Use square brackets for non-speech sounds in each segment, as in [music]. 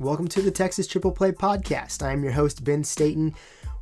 Welcome to the Texas Triple Play Podcast. I am your host, Ben Staten.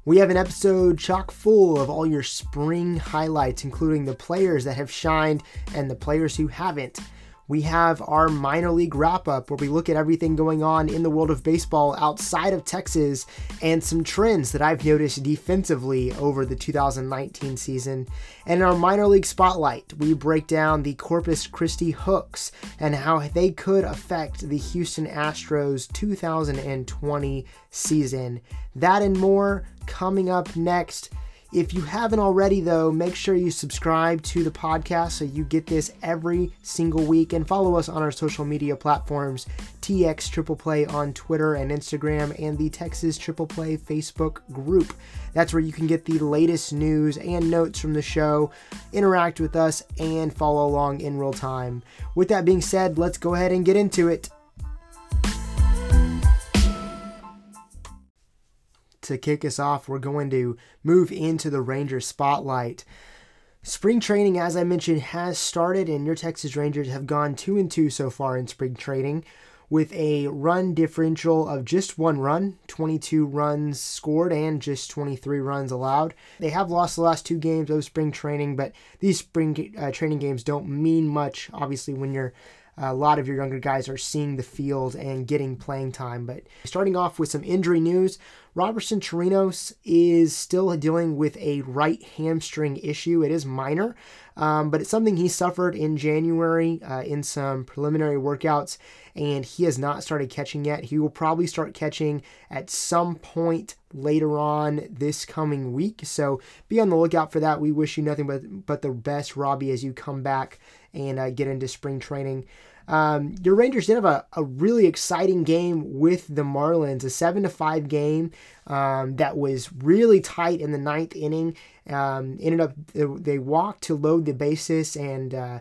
We have an episode chock full of all your spring highlights, including the players that have shined and the players who haven't we have our minor league wrap up where we look at everything going on in the world of baseball outside of Texas and some trends that I've noticed defensively over the 2019 season. And in our minor league spotlight, we break down the Corpus Christi Hooks and how they could affect the Houston Astros 2020 season. That and more coming up next. If you haven't already, though, make sure you subscribe to the podcast so you get this every single week and follow us on our social media platforms TX Triple Play on Twitter and Instagram and the Texas Triple Play Facebook group. That's where you can get the latest news and notes from the show, interact with us, and follow along in real time. With that being said, let's go ahead and get into it. To kick us off, we're going to move into the Rangers spotlight. Spring training, as I mentioned, has started, and your Texas Rangers have gone two and two so far in spring training, with a run differential of just one run, 22 runs scored, and just 23 runs allowed. They have lost the last two games of spring training, but these spring uh, training games don't mean much, obviously, when you're a lot of your younger guys are seeing the field and getting playing time. But starting off with some injury news, Robinson Chirinos is still dealing with a right hamstring issue. It is minor, um, but it's something he suffered in January uh, in some preliminary workouts, and he has not started catching yet. He will probably start catching at some point later on this coming week. So be on the lookout for that. We wish you nothing but but the best, Robbie, as you come back and uh, get into spring training. Um, your Rangers did have a, a really exciting game with the Marlins, a seven to five game um, that was really tight in the ninth inning. Um, ended up they walked to load the bases and uh,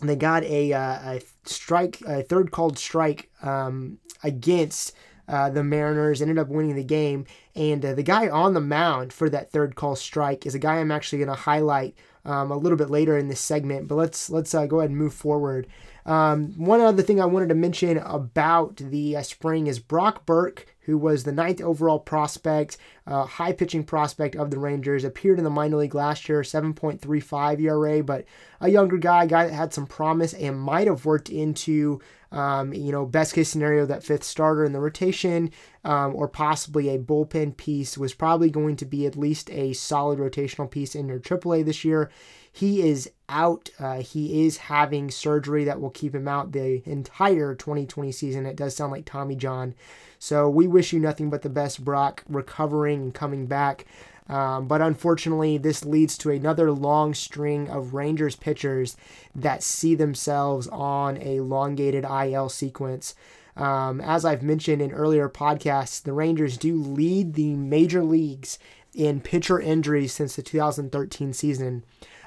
they got a, uh, a, strike, a third called strike um, against. Uh, the Mariners ended up winning the game, and uh, the guy on the mound for that third call strike is a guy I'm actually going to highlight um, a little bit later in this segment. But let's let's uh, go ahead and move forward. Um, one other thing I wanted to mention about the uh, spring is Brock Burke, who was the ninth overall prospect, uh, high pitching prospect of the Rangers, appeared in the minor league last year, 7.35 ERA, but a younger guy, guy that had some promise and might have worked into, um, you know, best case scenario, that fifth starter in the rotation, um, or possibly a bullpen piece, was probably going to be at least a solid rotational piece in your AAA this year. He is out. Uh, he is having surgery that will keep him out the entire 2020 season. It does sound like Tommy John. So we wish you nothing but the best, Brock, recovering and coming back. Um, but unfortunately, this leads to another long string of Rangers pitchers that see themselves on a elongated IL sequence. Um, as I've mentioned in earlier podcasts, the Rangers do lead the major leagues in pitcher injuries since the 2013 season.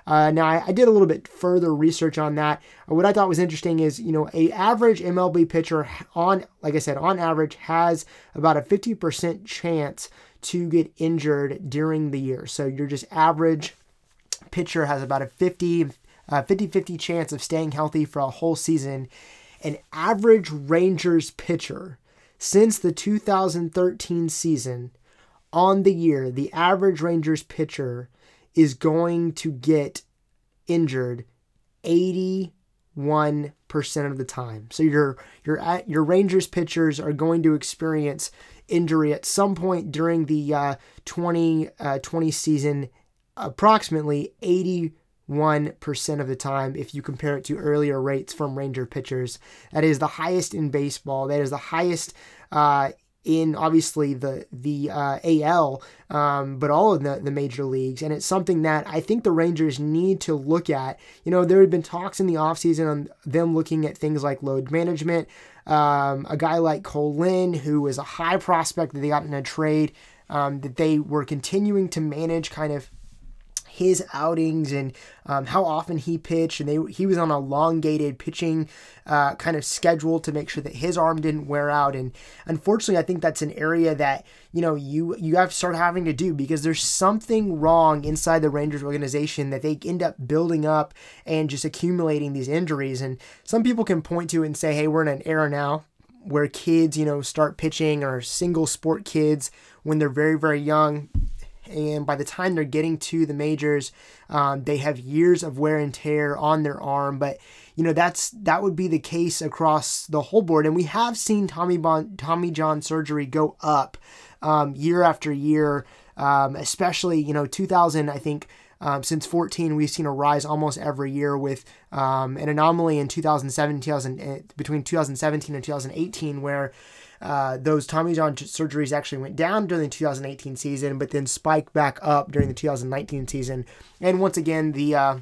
Uh, now, I, I, did a little bit further research on that. What I thought was interesting is, you know, a average MLB pitcher on, like I said, on average has about a 50% chance to get injured during the year. So your just average pitcher has about a 50 uh, 50-50 chance of staying healthy for a whole season. An average Rangers pitcher since the 2013 season on the year, the average Rangers pitcher is going to get injured 81% of the time. So your your your Rangers pitchers are going to experience injury at some point during the uh, 2020 uh, season, approximately 81% of the time if you compare it to earlier rates from Ranger pitchers. That is the highest in baseball. That is the highest uh, in obviously the the uh, AL, um, but all of the, the major leagues. And it's something that I think the Rangers need to look at. You know, there had been talks in the offseason on them looking at things like load management. Um, a guy like Cole Winn, who is a high prospect that they got in a trade, um, that they were continuing to manage kind of his outings and um, how often he pitched, and they he was on a elongated pitching uh, kind of schedule to make sure that his arm didn't wear out. And unfortunately, I think that's an area that you know you you have to start having to do because there's something wrong inside the Rangers organization that they end up building up and just accumulating these injuries. And some people can point to it and say, "Hey, we're in an era now where kids, you know, start pitching or single sport kids when they're very, very young. And by the time they're getting to the majors, um, they have years of wear and tear on their arm. But you know that's that would be the case across the whole board. And we have seen Tommy bon, Tommy John surgery go up um, year after year, um, especially you know 2000. I think um, since 14, we've seen a rise almost every year with um, an anomaly in 2007, 2000, eh, between 2017 and 2018, where uh, those Tommy John surgeries actually went down during the 2018 season, but then spiked back up during the 2019 season. And once again, the uh,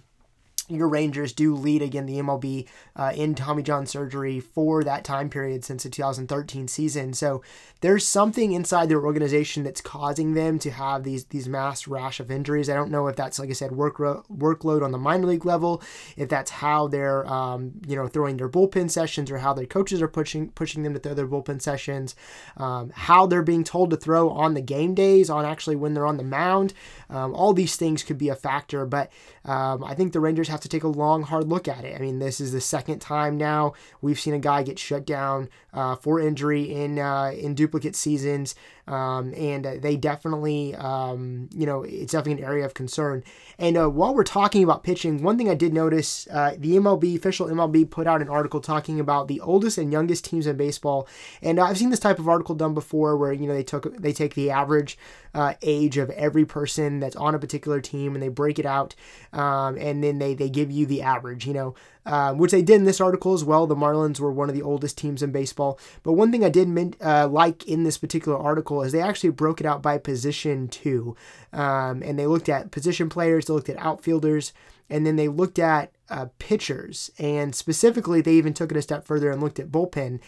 your Rangers do lead again the MLB uh, in Tommy John surgery for that time period since the 2013 season. So there's something inside their organization that's causing them to have these these mass rash of injuries. I don't know if that's like I said work workload on the minor league level, if that's how they're um, you know throwing their bullpen sessions or how their coaches are pushing pushing them to throw their bullpen sessions, um, how they're being told to throw on the game days, on actually when they're on the mound. Um, all these things could be a factor, but um, I think the Rangers have to take a long, hard look at it. I mean, this is the second time now we've seen a guy get shut down uh, for injury in uh, in duplicate seasons. Um, and they definitely, um, you know, it's definitely an area of concern. And uh, while we're talking about pitching, one thing I did notice, uh, the MLB official MLB put out an article talking about the oldest and youngest teams in baseball. And I've seen this type of article done before, where you know they took they take the average uh, age of every person that's on a particular team and they break it out, um, and then they they give you the average. You know, um, which they did in this article as well. The Marlins were one of the oldest teams in baseball. But one thing I did uh, like in this particular article is they actually broke it out by position too. Um, and they looked at position players, they looked at outfielders, and then they looked at uh, pitchers. And specifically, they even took it a step further and looked at bullpen.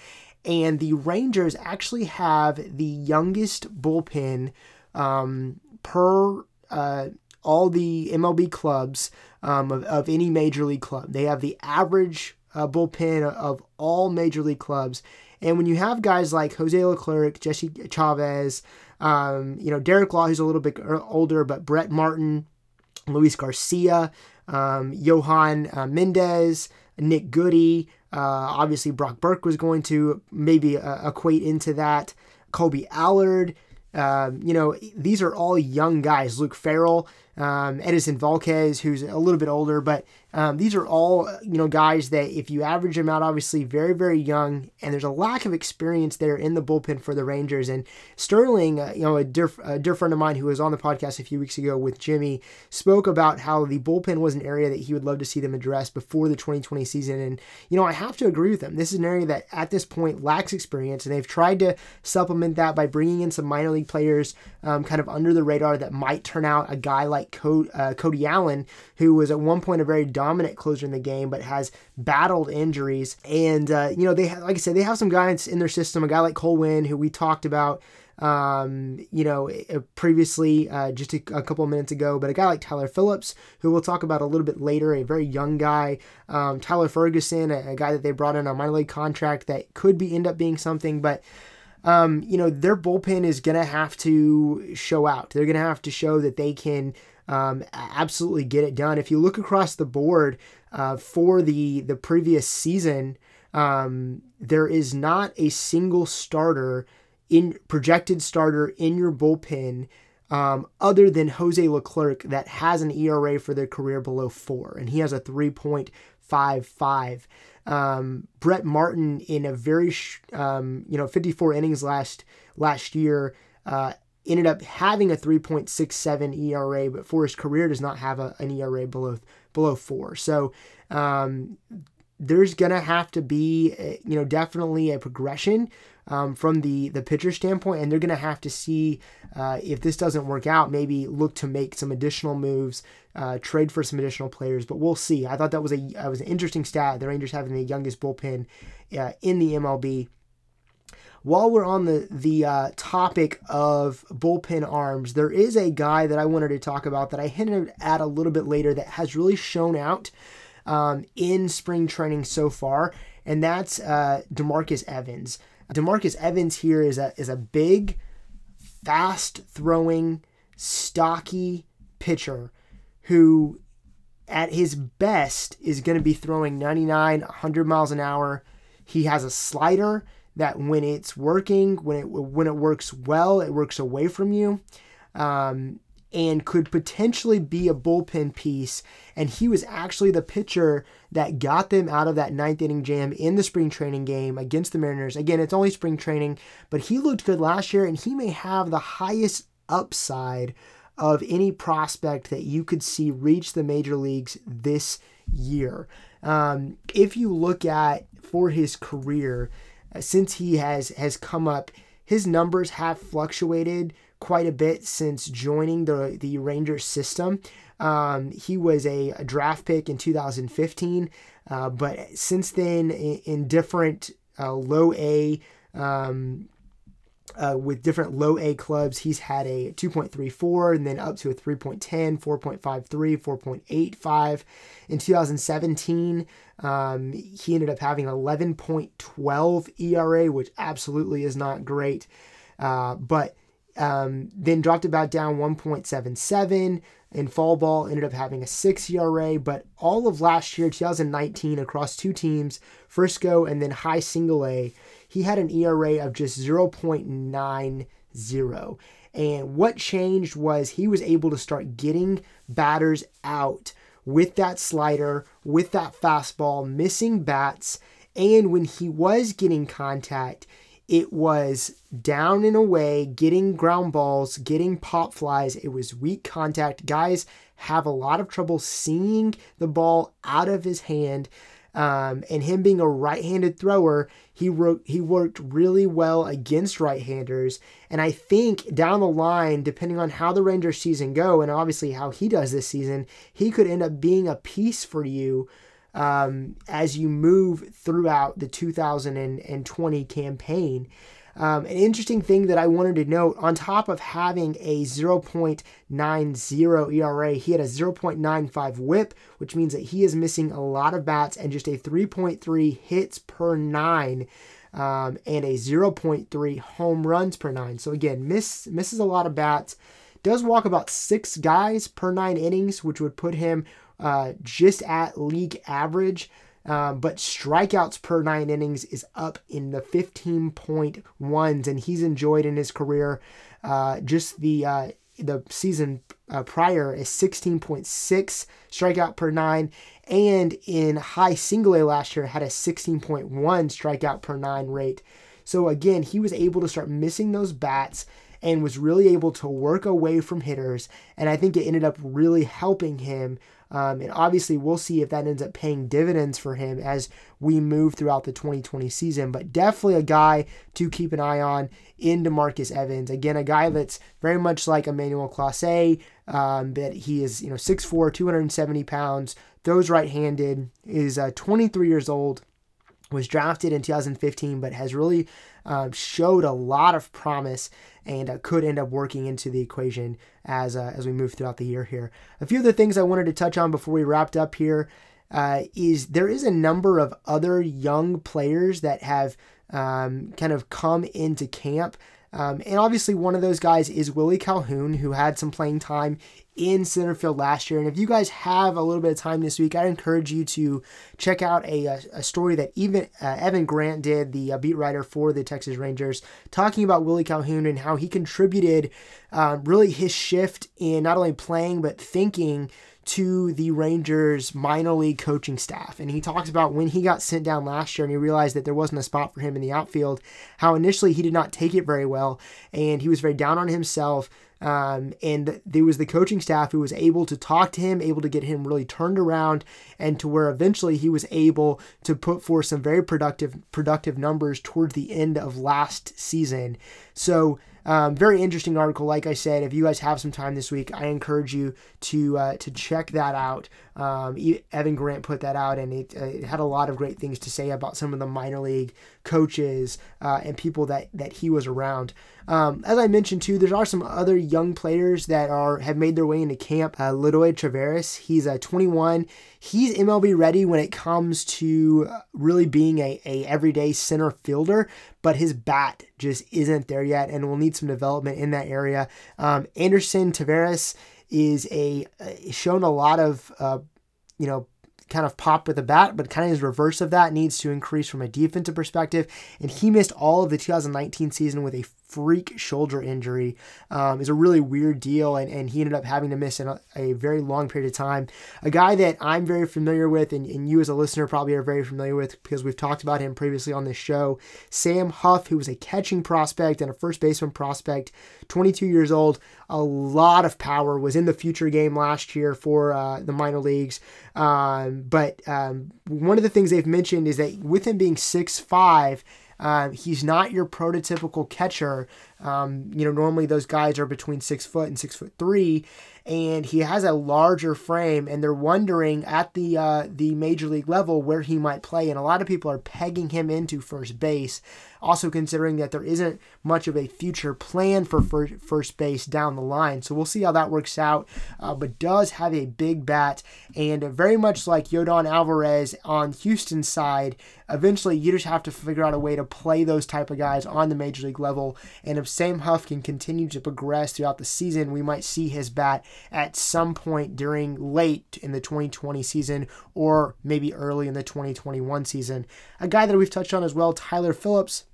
And the Rangers actually have the youngest bullpen um, per uh, all the MLB clubs um, of, of any major league club. They have the average uh, bullpen of all major league clubs. And when you have guys like Jose Leclerc, Jesse Chavez, um, you know, Derek Law, who's a little bit older, but Brett Martin, Luis Garcia, um, Johan uh, Mendez, Nick Goody, uh, obviously Brock Burke was going to maybe uh, equate into that. Kolby Allard, um, you know, these are all young guys. Luke Farrell, um, Edinson Volquez, who's a little bit older, but um, these are all you know guys that if you average them out, obviously very very young, and there's a lack of experience there in the bullpen for the Rangers. And Sterling, uh, you know, a dear, a dear friend of mine who was on the podcast a few weeks ago with Jimmy, spoke about how the bullpen was an area that he would love to see them address before the 2020 season. And you know, I have to agree with him. This is an area that at this point lacks experience, and they've tried to supplement that by bringing in some minor league players, um, kind of under the radar that might turn out a guy like Cody, uh, Cody Allen, who was at one point a very dominant closer in the game, but has battled injuries. And, uh, you know, they like I said, they have some guys in their system, a guy like Cole Winn, who we talked about um, you know, uh, previously uh, just a, a, couple of minutes ago, but a guy like Tyler Phillips, who we'll talk about a little bit later, a very young guy, um, Tyler Ferguson, a, a, guy that they brought in on minor league contract that could be end up being something, but um, you know, their bullpen is gonna have to show out. They're gonna have to show that they can um, absolutely get it done. If you look across the board uh, for the the previous season, um, there is not a single starter in projected starter in your bullpen um, other than Jose Leclerc that has an ERA for their career below four, and he has a 3.55. Um, Brett Martin in a very sh- um, you know 54 innings last last year uh, ended up having a 3.67 ERA, but for his career does not have a, an ERA below below four. So um, there's gonna have to be, you know, definitely a progression um, from the the pitcher standpoint, and they're gonna have to see uh, if this doesn't work out. Maybe look to make some additional moves, uh, trade for some additional players, but we'll see. I thought that was a uh, was an interesting stat. The Rangers having the youngest bullpen uh, in the MLB while we're on the the uh, topic of bullpen arms, there is a guy that I wanted to talk about that I hinted at a little bit later that has really shown out um, in spring training so far, and that's uh, Demarcus Evans. Demarcus Evans here is a is a big, fast throwing, stocky pitcher who at his best is going to be throwing 99 100 miles an hour he has a slider that when it's working, when it when it works well, it works away from you. Um, and could potentially be a bullpen piece. And he was actually the pitcher that got them out of that ninth inning jam in the spring training game against the Mariners. Again, it's only spring training, but he looked good last year, and he may have the highest upside of any prospect that you could see reach the major leagues this year. Um, if you look at for his career, since he has has come up, his numbers have fluctuated quite a bit since joining the the Rangers system. Um, he was a, a, draft pick in 2015, uh, but since then, in, in different uh, low A um, uh, with different low A clubs. He's had a 2.34 and then up to a 3.10, 4.53, 4.85. In 2017, um, he ended up having 11.12 ERA, which absolutely is not great. Uh, but um, then dropped about down 1.77 in fall ball, ended up having a 6 ERA. But all of last year, 2019, across two teams, Frisco and then high single A, he had an ERA of just 0.90. And what changed was he was able to start getting batters out with that slider, with that fastball, missing bats. And when he was getting contact, it was down and away, getting ground balls, getting pop flies. It was weak contact. Guys have a lot of trouble seeing the ball out of his hand. Um, and him being a right-handed thrower, he wrote, he worked really well against right-handers. And I think down the line, depending on how the Rangers season go, and obviously how he does this season, he could end up being a piece for you um, as you move throughout the 2020 campaign. Um, an interesting thing that I wanted to note on top of having a 0.90 ERA, he had a 0.95 whip, which means that he is missing a lot of bats and just a 3.3 hits per nine. Um, and a 0.3 home runs per nine. So again, miss misses a lot of bats. Does walk about six guys per nine innings, which would put him uh, just at league average. Um, but strikeouts per nine innings is up in the 15.1s, and he's enjoyed in his career uh, just the uh, the season uh, prior is 16.6 strikeout per nine, and in high single A last year had a 16.1 strikeout per nine rate. So again, he was able to start missing those bats and was really able to work away from hitters, and I think it ended up really helping him um, and obviously, we'll see if that ends up paying dividends for him as we move throughout the 2020 season. But definitely a guy to keep an eye on in Demarcus Evans. Again, a guy that's very much like Emmanuel Clase, um, that he is, you know, 6'4, 270 pounds, throws right handed, is uh, 23 years old was drafted in 2015, but has really uh, showed a lot of promise and uh, could end up working into the equation as uh, as we move throughout the year here. A few of the things I wanted to touch on before we wrapped up here uh, is there is a number of other young players that have um, kind of come into camp. Um, and obviously, one of those guys is Willie Calhoun, who had some playing time in center field last year. And if you guys have a little bit of time this week, I encourage you to check out a, a story that even uh, Evan Grant did, the uh, beat writer for the Texas Rangers, talking about Willie Calhoun and how he contributed uh, really his shift in not only playing but thinking to the Rangers minor league coaching staff. And he talks about when he got sent down last year and he realized that there wasn't a spot for him in the outfield, how initially he did not take it very well and he was very down on himself. Um, and there was the coaching staff who was able to talk to him, able to get him really turned around, and to where eventually he was able to put forth some very productive productive numbers towards the end of last season. So um, very interesting article. Like I said, if you guys have some time this week, I encourage you to uh, to check that out. Um, Evan Grant put that out, and it, uh, it, had a lot of great things to say about some of the minor league coaches uh, and people that that he was around. Um, as I mentioned too, there are some other young players that are have made their way into camp. Uh, Leody Taveras, he's uh, 21. He's MLB ready when it comes to really being a, a everyday center fielder, but his bat just isn't there yet, and will need some development in that area. Um, Anderson Tavares is a uh, shown a lot of uh, you know kind of pop with the bat, but kind of his reverse of that needs to increase from a defensive perspective. And he missed all of the 2019 season with a freak shoulder injury. Um, is a really weird deal, and, and he ended up having to miss a, a very long period of time. A guy that I'm very familiar with, and, and you as a listener probably are very familiar with because we've talked about him previously on this show. Sam Huff, who was a catching prospect and a first baseman prospect, 22 years old, a lot of power, was in the future game last year for uh, the minor leagues. Um, but um, one of the things they've mentioned is that with him being six five. Uh, he's not your prototypical catcher. Um, you know, normally those guys are between six foot and six foot three, and he has a larger frame. And they're wondering at the uh, the major league level where he might play. And a lot of people are pegging him into first base. Also, considering that there isn't much of a future plan for first base down the line. So we'll see how that works out. Uh, but does have a big bat and very much like Yordan Alvarez on Houston's side, eventually you just have to figure out a way to play those type of guys on the major league level. And if Sam Huff can continue to progress throughout the season, we might see his bat at some point during late in the 2020 season or maybe early in the 2021 season. A guy that we've touched on as well, Tyler Phillips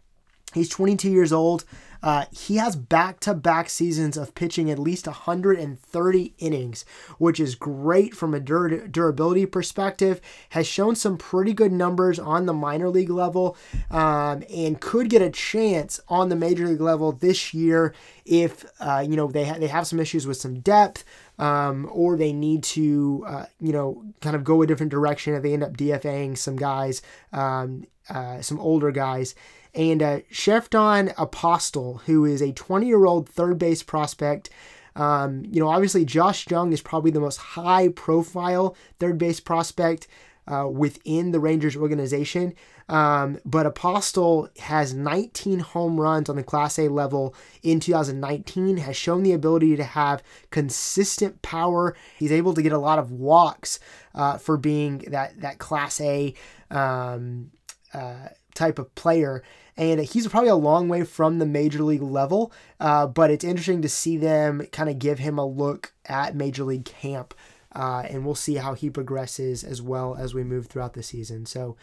He's 22 years old. Uh, he has back to back seasons of pitching at least 130 innings, which is great from a dur- durability perspective. Has shown some pretty good numbers on the minor league level um, and could get a chance on the major league level this year if uh, you know they, ha- they have some issues with some depth. Um, or they need to, uh, you know, kind of go a different direction if they end up DFAing some guys, um, uh, some older guys and uh, Sherten Apostel, who is a 20 year old third base prospect. Um, you know, obviously, Josh Jung is probably the most high profile third base prospect uh, within the Rangers organization. Um, but Apostel has 19 home runs on the Class A level in 2019, has shown the ability to have consistent power. He's able to get a lot of walks uh, for being that, that Class A um, uh, type of player and he's probably a long way from the major league level. Uh, but it's interesting to see them kind of give him a look at major league camp, uh, and we'll see how he progresses as well as we move throughout the season. So.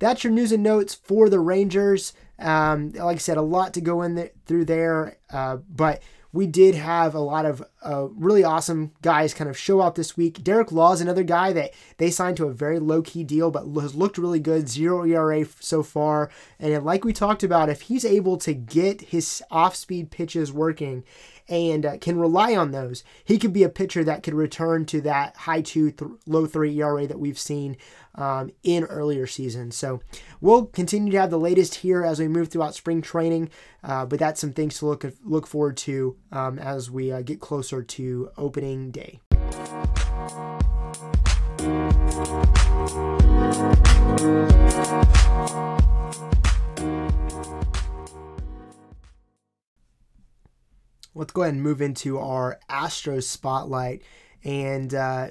That's your news and notes for the Rangers. Um, like I said, a lot to go in through there, uh, but we did have a lot of uh, really awesome guys kind of show out this week. Derek Law is another guy that they signed to a very low key deal, but has looked really good. Zero ERA so far. And like we talked about, if he's able to get his off speed pitches working and uh, can rely on those, he could be a pitcher that could return to that high two, th- low three ERA that we've seen um, in earlier seasons. So we'll continue to have the latest here as we move throughout spring training, uh, but that's some things to look look forward to um, as we uh, get closer to opening day. Let's go ahead and move into our Astros spotlight. And uh,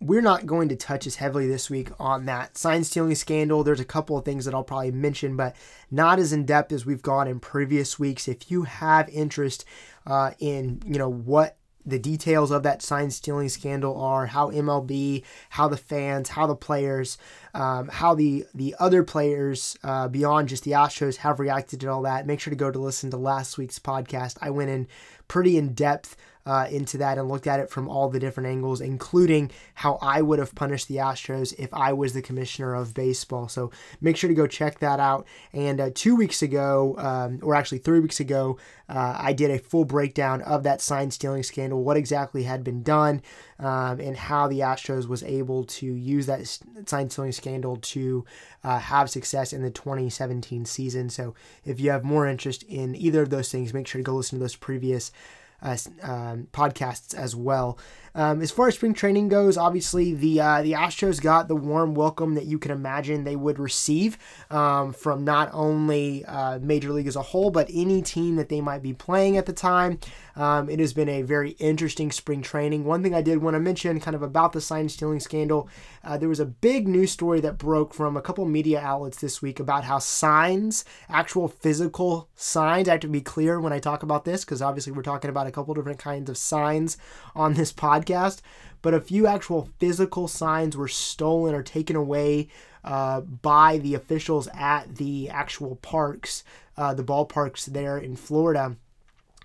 we're not going to touch as heavily this week on that sign stealing scandal. There's a couple of things that I'll probably mention, but not as in depth as we've gone in previous weeks. If you have interest uh, in, you know, what the details of that sign stealing scandal are how MLB, how the fans, how the players, um, how the the other players uh, beyond just the Astros have reacted to all that. Make sure to go to listen to last week's podcast. I went in pretty in depth uh, into that and looked at it from all the different angles, including how I would have punished the Astros if I was the commissioner of baseball. So make sure to go check that out. And uh, two weeks ago, um, or actually three weeks ago, uh, I did a full breakdown of that sign stealing scandal, what exactly had been done, um, and how the Astros was able to use that sign stealing scandal to uh, have success in the 2017 season. So if you have more interest in either of those things, make sure to go listen to those previous uh, um, podcasts as well. Um, as far as spring training goes, obviously the uh, the Astros got the warm welcome that you can imagine they would receive um, from not only uh, Major League as a whole, but any team that they might be playing at the time. Um, it has been a very interesting spring training. One thing I did want to mention, kind of about the sign stealing scandal, uh, there was a big news story that broke from a couple media outlets this week about how signs, actual physical signs, I have to be clear when I talk about this because obviously we're talking about a couple different kinds of signs on this podcast but a few actual physical signs were stolen or taken away uh, by the officials at the actual parks, uh, the ballparks there in Florida.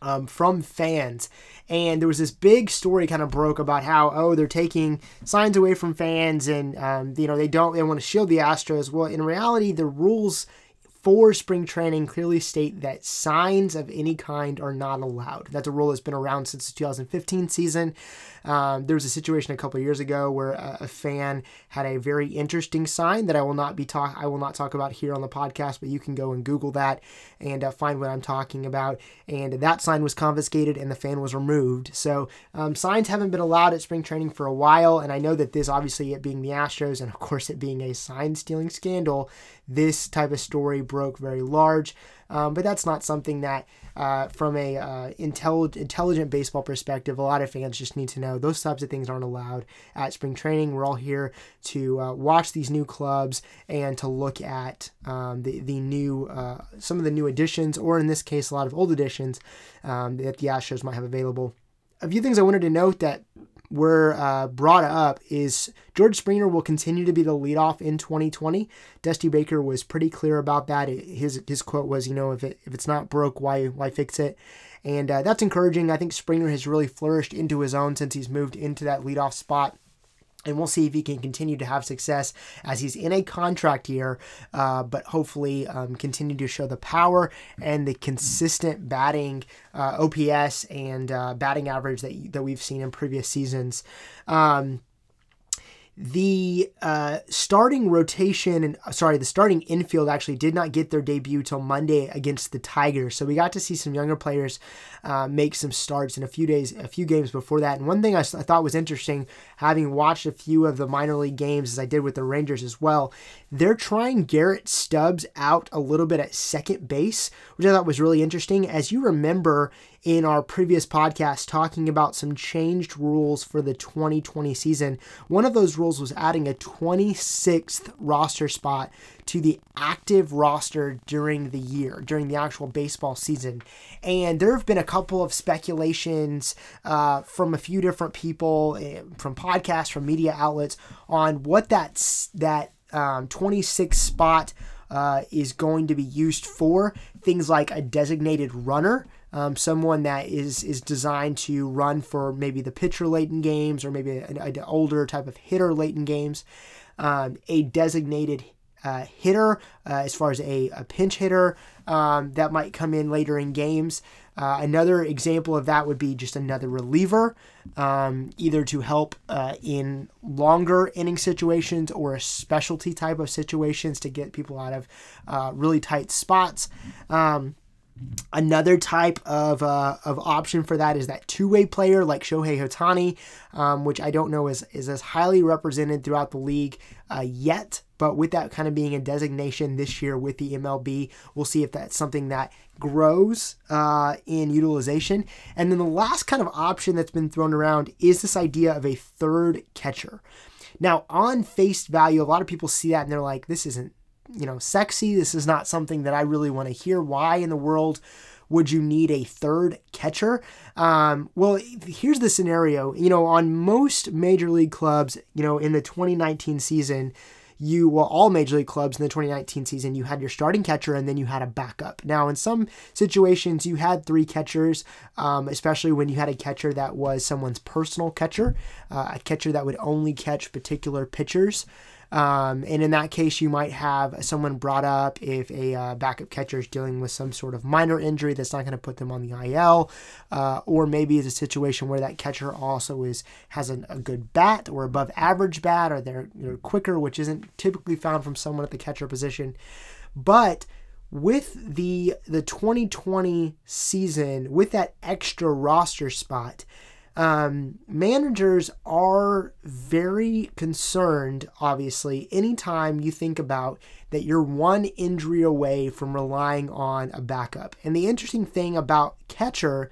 Um, from fans. And there was this big story kind of broke about how, oh, they're taking signs away from fans and, um, you know, they don't, they want to shield the Astros. Well, in reality, the rules for spring training clearly state that signs of any kind are not allowed. That's a rule that's been around since the 2015 season. Um, there was a situation a couple years ago where a, a, fan had a very interesting sign that I will not be talk I will not talk about here on the podcast, but you can go and Google that and uh, find what I'm talking about. And that sign was confiscated and the fan was removed. So um, signs haven't been allowed at spring training for a while, and I know that this obviously it being the Astros and of course it being a sign stealing scandal this type of story broke very large. Um, but that's not something that, uh, from a uh, intelligent, intelligent baseball perspective, a lot of fans just need to know those types of things aren't allowed at spring training. We're all here to uh, watch these new clubs and to look at um, the the new uh, some of the new additions, or in this case, a lot of old additions um, that the Astros might have available. A few things I wanted to note that were uh, brought up is George Springer will continue to be the leadoff in 2020. Dusty Baker was pretty clear about that. His his quote was, you know, if it if it's not broke, why why fix it? And uh, that's encouraging. I think Springer has really flourished into his own since he's moved into that leadoff spot and we'll see if he can continue to have success as he's in a contract year, uh, but hopefully um, continue to show the power and the consistent batting uh, OPS and uh, batting average that, that we've seen in previous seasons. Um, the uh, starting rotation and uh, sorry, the starting infield actually did not get their debut till Monday against the Tigers. So we got to see some younger players uh, make some starts in a few days, a few games before that. And one thing I, I thought was interesting, having watched a few of the minor league games as I did with the Rangers as well, they're trying Garrett Stubbs out a little bit at second base, which I thought was really interesting. As you remember in our previous podcast talking about some changed rules for the 2020 season. One of those rules was adding a 26th roster spot to the active roster during the year, during the actual baseball season. And there have been a couple of speculations uh, from a few different people, eh, from podcasts, from media outlets, on what that's, that um, 26 spot uh, is going to be used for. Things like a designated runner um, someone that is is designed to run for maybe the pitcher late in games or maybe an, an older type of hitter late in games. Um, a designated uh, hitter, uh, as far as a, a pinch hitter um, that might come in later in games. Uh, another example of that would be just another reliever, um, either to help uh, in longer inning situations or a specialty type of situations to get people out of uh, really tight spots. Um, Another type of, uh, of option for that is that two way player like Shohei Ohtani, um, which I don't know is, is as highly represented throughout the league uh, yet. But with that kind of being a designation this year with the MLB, we'll see if that's something that grows uh, in utilization. And then the last kind of option that's been thrown around is this idea of a third catcher. Now, on face value, a lot of people see that and they're like, this isn't you know, sexy. This is not something that I really want to hear. Why in the world would you need a third catcher? Um, well, here's the scenario. You know, on most major league clubs, you know, in the 2019 season, you well all major league clubs in the 2019 season you had your starting catcher and then you had a backup now in some situations you had three catchers um, especially when you had a catcher that was someone's personal catcher uh, a catcher that would only catch particular pitchers um, and in that case, you might have someone brought up if a uh, backup catcher is dealing with some sort of minor injury that's not going to put them on the IL, uh, or maybe it's a situation where that catcher also is has a, a good bat or above average bat, or they're, they're quicker, which isn't typically found from someone at the catcher position. But with the the 2020 season, with that extra roster spot, um, managers are very concerned, obviously, anytime you think about that you're one injury away from relying on a backup. And the interesting thing about catcher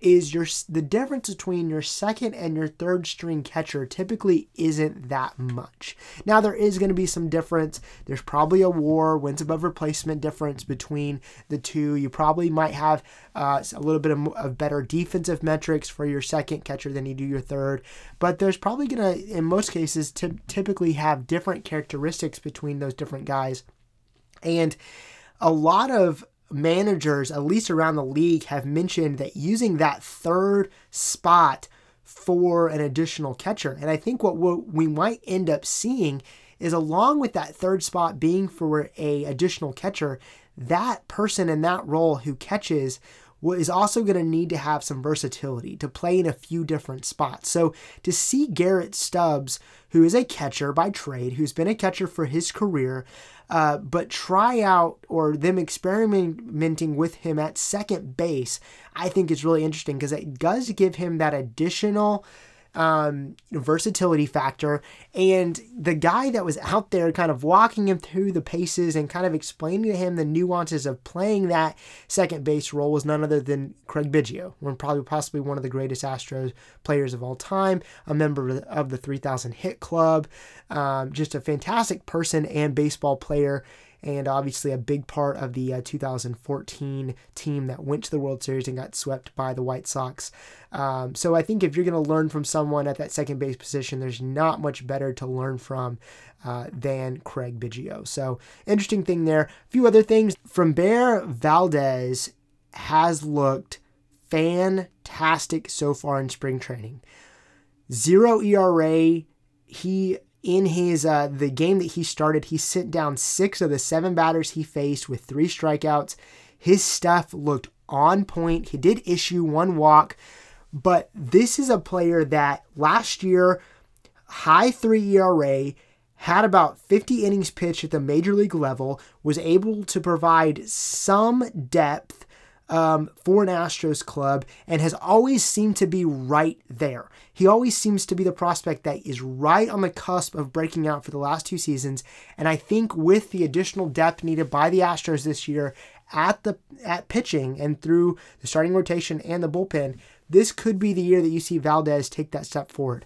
is your the difference between your second and your third string catcher typically isn't that much. Now there is going to be some difference. There's probably a war wins above replacement difference between the two. You probably might have uh, a little bit of, of, better defensive metrics for your second catcher than you do your third, but there's probably going to in most cases t- typically have different characteristics between those different guys. And a lot of managers, at least around the league, have mentioned that using that third spot for an additional catcher. And I think what we might end up seeing is along with that third spot being for a additional catcher, that person in that role who catches is also going to need to have some versatility to play in a few different spots. So to see Garrett Stubbs, who is a catcher by trade, who's been a catcher for his career, uh, but try out or them experimenting with him at second base, I think is really interesting because it does give him that additional um, versatility factor. And the guy that was out there kind of walking him through the paces and kind of explaining to him the nuances of playing that second base role was none other than Craig Biggio, one probably possibly one of the greatest Astros players of all time, a member of the 3000 Hit Club, um, just a fantastic person and baseball player and obviously a big part of the uh, 2014 team that went to the World Series and got swept by the White Sox. Um, so I think if you're going to learn from someone at that second base position, there's not much better to learn from uh, than Craig Biggio. So interesting thing there. A few other things. Framber Valdez has looked fantastic so far in spring training. Zero ERA. He in his uh, the game that he started, he sent down six of the seven batters he faced with three strikeouts. His stuff looked on point. He did issue one walk, but this is a player that last year high three ERA had about 50 innings pitched at the major league level, was able to provide some depth um, for an Astros club and has always seemed to be right there. He always seems to be the prospect that is right on the cusp of breaking out for the last two seasons. And I think with the additional depth needed by the Astros this year at the at pitching and through the starting rotation and the bullpen, this could be the year that you see Valdez take that step forward.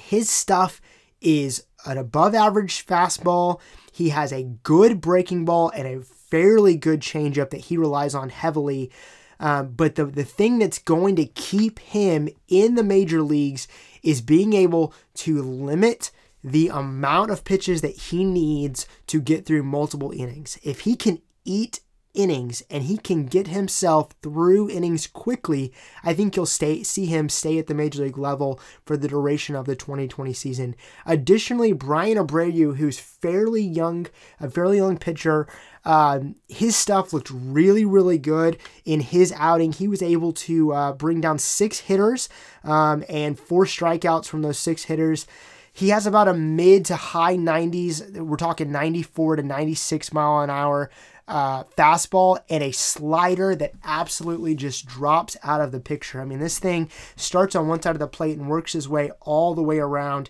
His stuff is an above average fastball. He has a good breaking ball and a fairly good changeup that he relies on heavily. Um, but the, the thing that's going to keep him in the major leagues is being able to limit the amount of pitches that he needs to get through multiple innings. If he can eat innings and he can get himself through innings quickly, I think you'll stay see him stay at the major league level for the duration of the 2020 season. Additionally, Bryan Abreu, who's fairly young, a fairly young pitcher, um, his stuff looked really, really good in his outing. He was able to uh, bring down six hitters um, and four strikeouts from those six hitters. He has about a mid to high 90s. We're talking 94 to 96 mile an hour uh, fastball and a slider that absolutely just drops out of the picture. I mean, this thing starts on one side of the plate and works his way all the way around.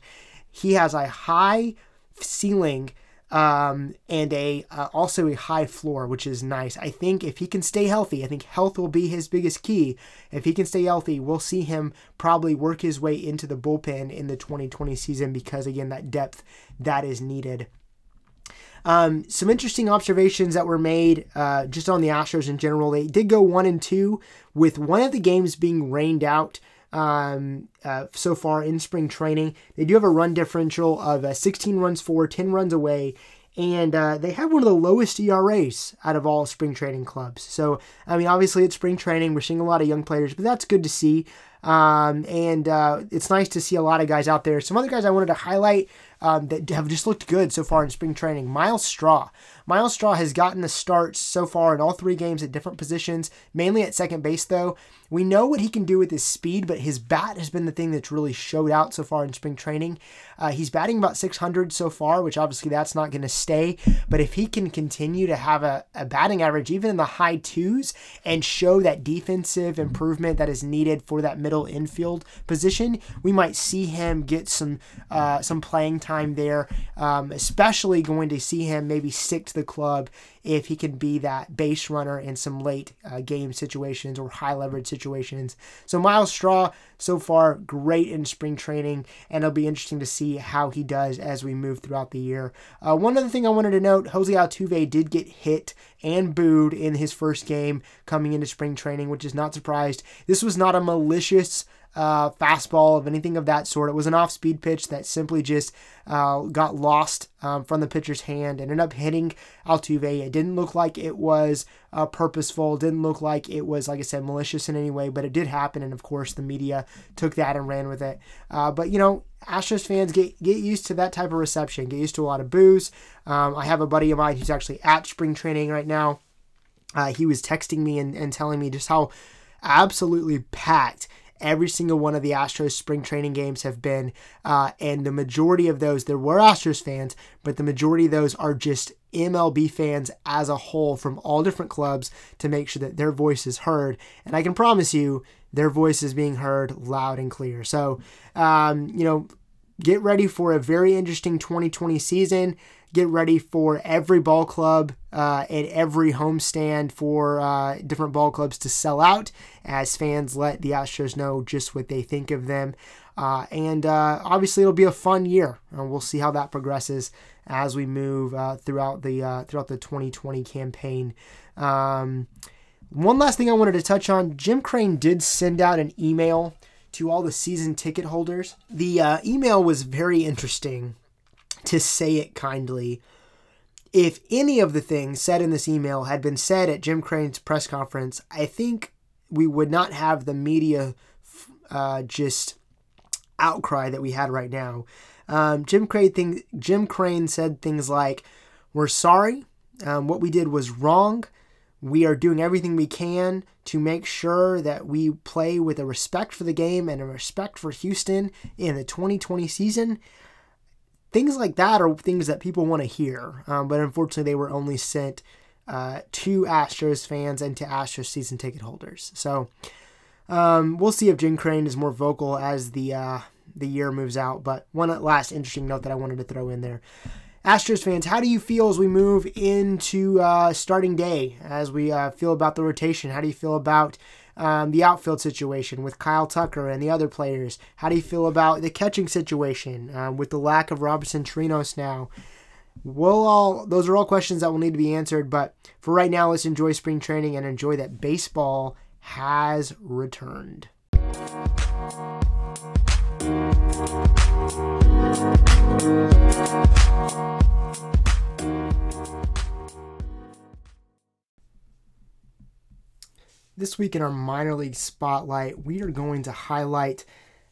He has a high ceiling um, and a uh, also a high floor, which is nice. I think if he can stay healthy, I think health will be his biggest key. If he can stay healthy, we'll see him probably work his way into the bullpen in the 2020 season because again, that depth that is needed um, some interesting observations that were made uh, just on the Astros in general. They did go one and two with one of the games being rained out um, uh, so far in spring training. They do have a run differential of uh, 16 runs for, 10 runs away, and uh, they have one of the lowest ERAs out of all spring training clubs. So, I mean, obviously it's spring training. We're seeing a lot of young players, but that's good to see. Um, and uh, it's nice to see a lot of guys out there. Some other guys I wanted to highlight um, that have just looked good so far in spring training. Myles Straw. Myles Straw has gotten the starts so far in all three games at different positions, mainly at second base, though. We know what he can do with his speed, but his bat has been the thing that's really showed out so far in spring training. Uh, he's batting about 600 so far, which obviously that's not going to stay. But if he can continue to have a, a batting average, even in the high twos, and show that defensive improvement that is needed for that middle infield position, we might see him get some uh, some playing time there. Um, especially going to see him maybe stick to the club if he can be that base runner in some late uh, game situations or high leverage situations. So Myles Straw, so far, great in spring training, and it'll be interesting to see how he does as we move throughout the year. Uh, one other thing I wanted to note Jose Altuve did get hit and booed in his first game coming into spring training, which is not surprised. This was not a malicious uh, fastball of anything of that sort. It was an off speed pitch that simply just uh, got lost um, from the pitcher's hand and ended up hitting Altuve. It didn't look like it was uh, purposeful, didn't look like it was, like I said, malicious in any way, but it did happen. And of course, the media took that and ran with it. Uh, but, you know, Astros fans get get used to that type of reception, get used to a lot of boos. Um, I have a buddy of mine who's actually at spring training right now. Uh, he was texting me and, and telling me just how absolutely packed every single one of the Astros spring training games have been. Uh, and the majority of those, there were Astros fans, but the majority of those are just MLB fans as a whole from all different clubs to make sure that their voice is heard. And I can promise you, their voice is being heard loud and clear. So, um, you know, get ready for a very interesting 2020 season get ready for every ball club uh, and every homestand for uh, different ball clubs to sell out as fans let the Astros know just what they think of them. Uh, and uh, obviously, it'll be a fun year, and we'll see how that progresses as we move uh, throughout the uh, throughout the 2020 campaign. Um, one last thing I wanted to touch on: Jim Crane did send out an email to all the season ticket holders. The email was very interesting to say it kindly. If any of the things said in this email had been said at Jim Crane's press conference, I think we would not have the media uh, just outcry that we had right now. Um, Jim Crane thing, Jim Crane said things like, "We're sorry. Um, what we did was wrong. We are doing everything we can to make sure that we play with a respect for the game and a respect for Houston in the 2020 season things like that are things that people want to hear. Um, but unfortunately, they were only sent uh, to Astros fans and to Astros season ticket holders. So um, we'll see if Jim Crane is more vocal as the uh, the year moves out. But one last interesting note that I wanted to throw in there. Astros fans, how do you feel as we move into uh, starting day? As we uh, feel about the rotation, how do you feel about um, the outfield situation with Kyle Tucker and the other players? How do you feel about the catching situation um, with the lack of Robinson Chirinos now? We'll all those are all questions that will need to be answered. But for right now, let's enjoy spring training and enjoy that baseball has returned. This week in our minor league spotlight, we are going to highlight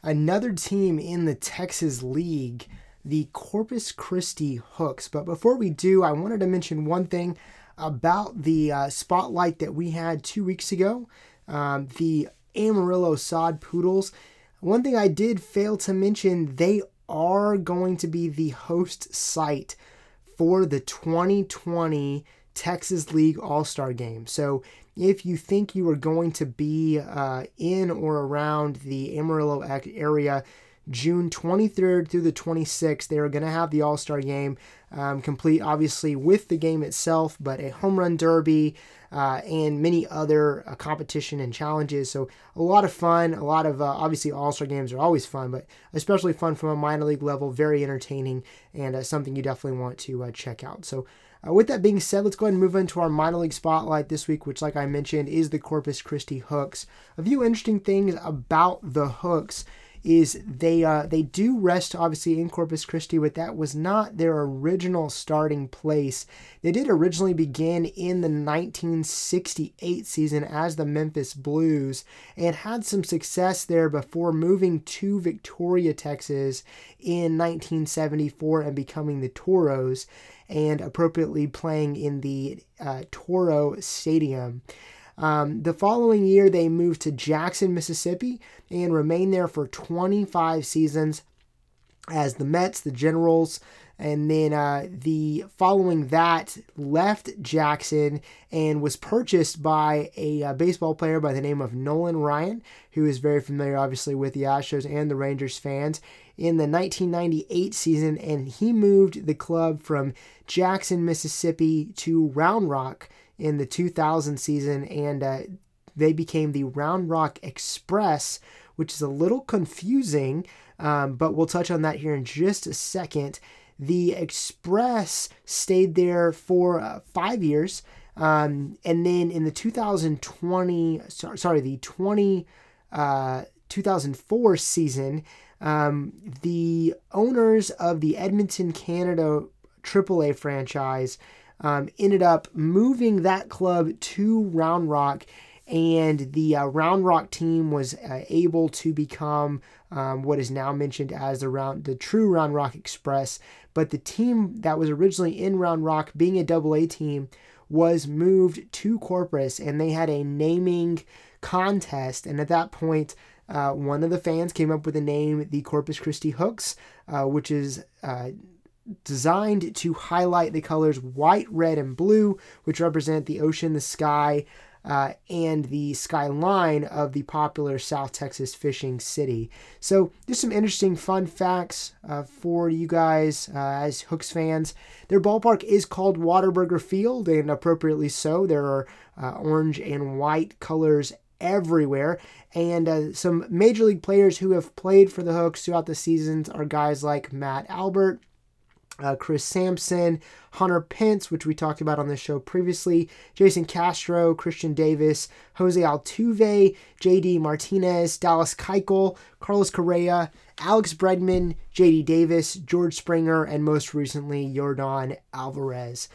another team in the Texas League, the Corpus Christi Hooks. But before we do, I wanted to mention one thing about the uh, spotlight that we had two weeks ago um, the Amarillo Sod Poodles. One thing I did fail to mention, they are going to be the host site for the 2020 Texas League All Star Game. So if you think you are going to be uh, in or around the Amarillo area, June 23rd through the 26th, they are going to have the All Star game um, complete, obviously, with the game itself, but a home run derby uh, and many other uh, competition and challenges. So, a lot of fun. A lot of, uh, obviously, All Star games are always fun, but especially fun from a minor league level, very entertaining, and uh, something you definitely want to uh, check out. So, uh, with that being said, let's go ahead and move into our minor league spotlight this week, which, like I mentioned, is the Corpus Christi Hooks. A few interesting things about the Hooks is they uh, they do rest obviously in Corpus Christi, but that was not their original starting place. They did originally begin in the 1968 season as the Memphis Blues and had some success there before moving to Victoria, Texas in 1974 and becoming the Toros and appropriately playing in the uh, Toro Stadium. Um, the following year, they moved to Jackson, Mississippi, and remained there for 25 seasons as the Mets, the Generals, and then uh, the following that left Jackson and was purchased by a uh, baseball player by the name of Nolan Ryan, who is very familiar, obviously, with the Astros and the Rangers fans. in the 1998 season, and he moved the club from Jackson, Mississippi to Round Rock in the 2000 season, and uh, they became the Round Rock Express, which is a little confusing, um, but we'll touch on that here in just a second. The Express stayed there for uh, five years. Um, and then in the 2020, sorry, the 20, uh, 2004 season, um, the owners of the Edmonton, Canada AAA franchise um, ended up moving that club to Round Rock, and the uh, Round Rock team was uh, able to become um, what is now mentioned as the round, the true Round Rock Express. But the team that was originally in Round Rock, being a Double A team, was moved to Corpus, and they had a naming contest. And at that point, uh, one of the fans came up with the name the Corpus Christi Hooks, uh, which is uh, designed to highlight the colors white, red, and blue, which represent the ocean, the sky, uh, and the skyline of the popular South Texas fishing city. So, just some interesting fun facts uh, for you guys uh, as Hooks fans. Their ballpark is called Whataburger Field, and appropriately so. There are uh, orange and white colors everywhere. And uh, some major league players who have played for the Hooks throughout the seasons are guys like Matt Albers, uh, Chris Sampson, Hunter Pence, which we talked about on this show previously, Jason Castro, Christian Davis, Jose Altuve, JD Martinez, Dallas Keuchel, Carlos Correa, Alex Bregman, JD Davis, George Springer, and most recently, Yordan Alvarez.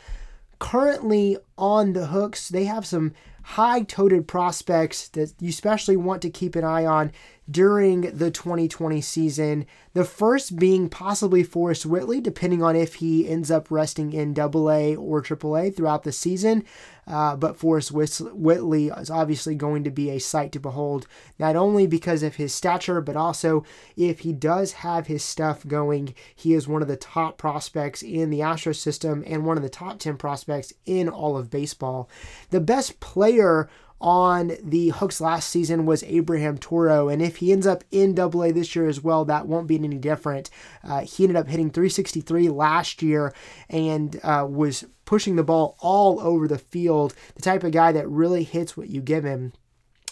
Currently on the hooks, they have some high toted prospects that you especially want to keep an eye on during the 2020 season. The first being possibly Forrest Whitley, depending on if he ends up resting in AA or AAA throughout the season. Uh, but Forrest Whitley is obviously going to be a sight to behold, not only because of his stature, but also if he does have his stuff going. He is one of the top prospects in the Astro system and one of the top 10 prospects in all of baseball. The best player on the hooks last season was Abraham Toro, and if he ends up in Double A this year as well, that won't be any different. Uh, he ended up hitting 363 last year and uh, was pushing the ball all over the field. The type of guy that really hits what you give him.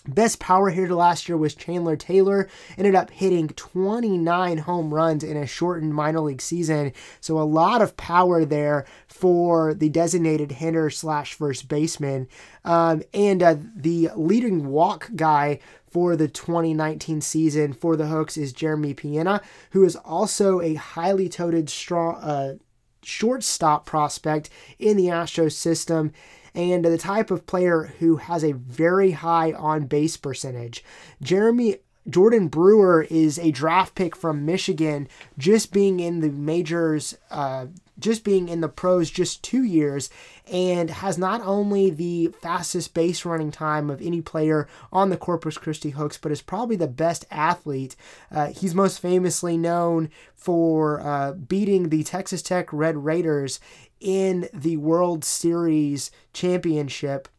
Best power hitter last year was Chandler Taylor. Ended up hitting 29 home runs in a shortened minor league season. So a lot of power there for the designated hitter slash first baseman. Um, and uh, the leading walk guy for the 2019 season for the Hooks is Jeremy Peña, who is also a highly toted strong uh, shortstop prospect in the Astros system and the type of player who has a very high on base percentage. Jeremy Jordan Brewer is a draft pick from Michigan, just being in the majors, uh, just being in the pros just two years, and has not only the fastest base running time of any player on the Corpus Christi Hooks, but is probably the best athlete. Uh, he's most famously known for uh, beating the Texas Tech Red Raiders in the World Series championship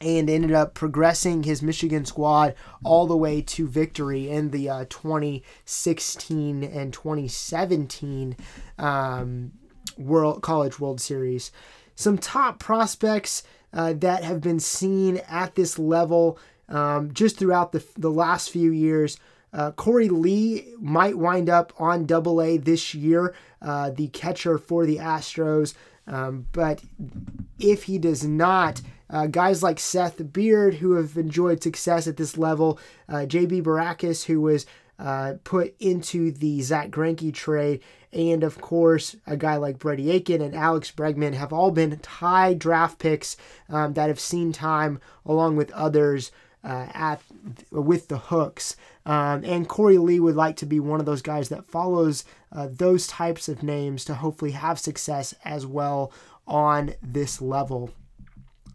and ended up progressing his Michigan squad all the way to victory in the uh, 2016 and 2017 um, World College World Series. Some top prospects uh, that have been seen at this level um, just throughout the, the last few years. Uh, Korey Lee might wind up on Double A this year, uh, the catcher for the Astros. Um, but if he does not, uh, guys like Seth Beer, who have enjoyed success at this level, uh, JB Bukauskas, who was uh, put into the Zack Greinke trade, and of course, a guy like Brady Aiken and Alex Bregman have all been high draft picks um, that have seen time along with others uh, at with the hooks. Um, and Korey Lee would like to be one of those guys that follows uh, those types of names to hopefully have success as well on this level.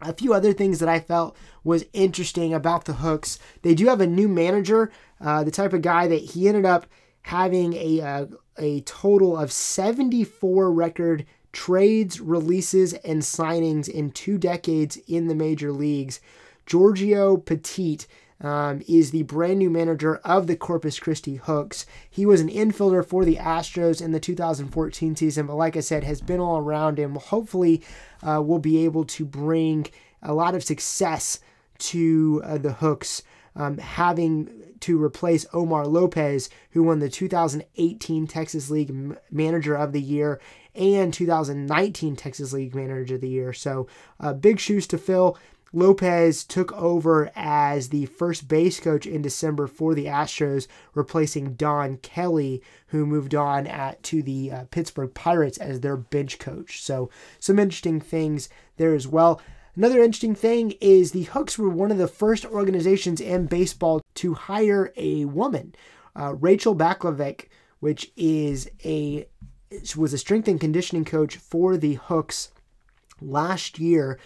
A few other things that I felt was interesting about the Hooks. They do have a new manager, uh, the type of guy that he ended up having a, uh, a total of 74 record trades, releases, and signings in two decades in the major leagues. Gregorio Petit um, is the brand new manager of the Corpus Christi Hooks. He was an infielder for the Astros in the 2014 season, but like I said, has been all around and hopefully uh, will be able to bring a lot of success to uh, the Hooks. Um, having to replace Omar Lopez, who won the 2018 Texas League Manager of the Year and 2019 Texas League Manager of the Year. So, uh, big shoes to fill. Lopez took over as the first base coach in December for the Astros, replacing Don Kelly, who moved on at to the uh, Pittsburgh Pirates as their bench coach. So, some interesting things there as well. Another interesting thing is the Hooks were one of the first organizations in baseball to hire a woman, uh, Rachel Balkovec, which is a was a strength and conditioning coach for the Hooks last year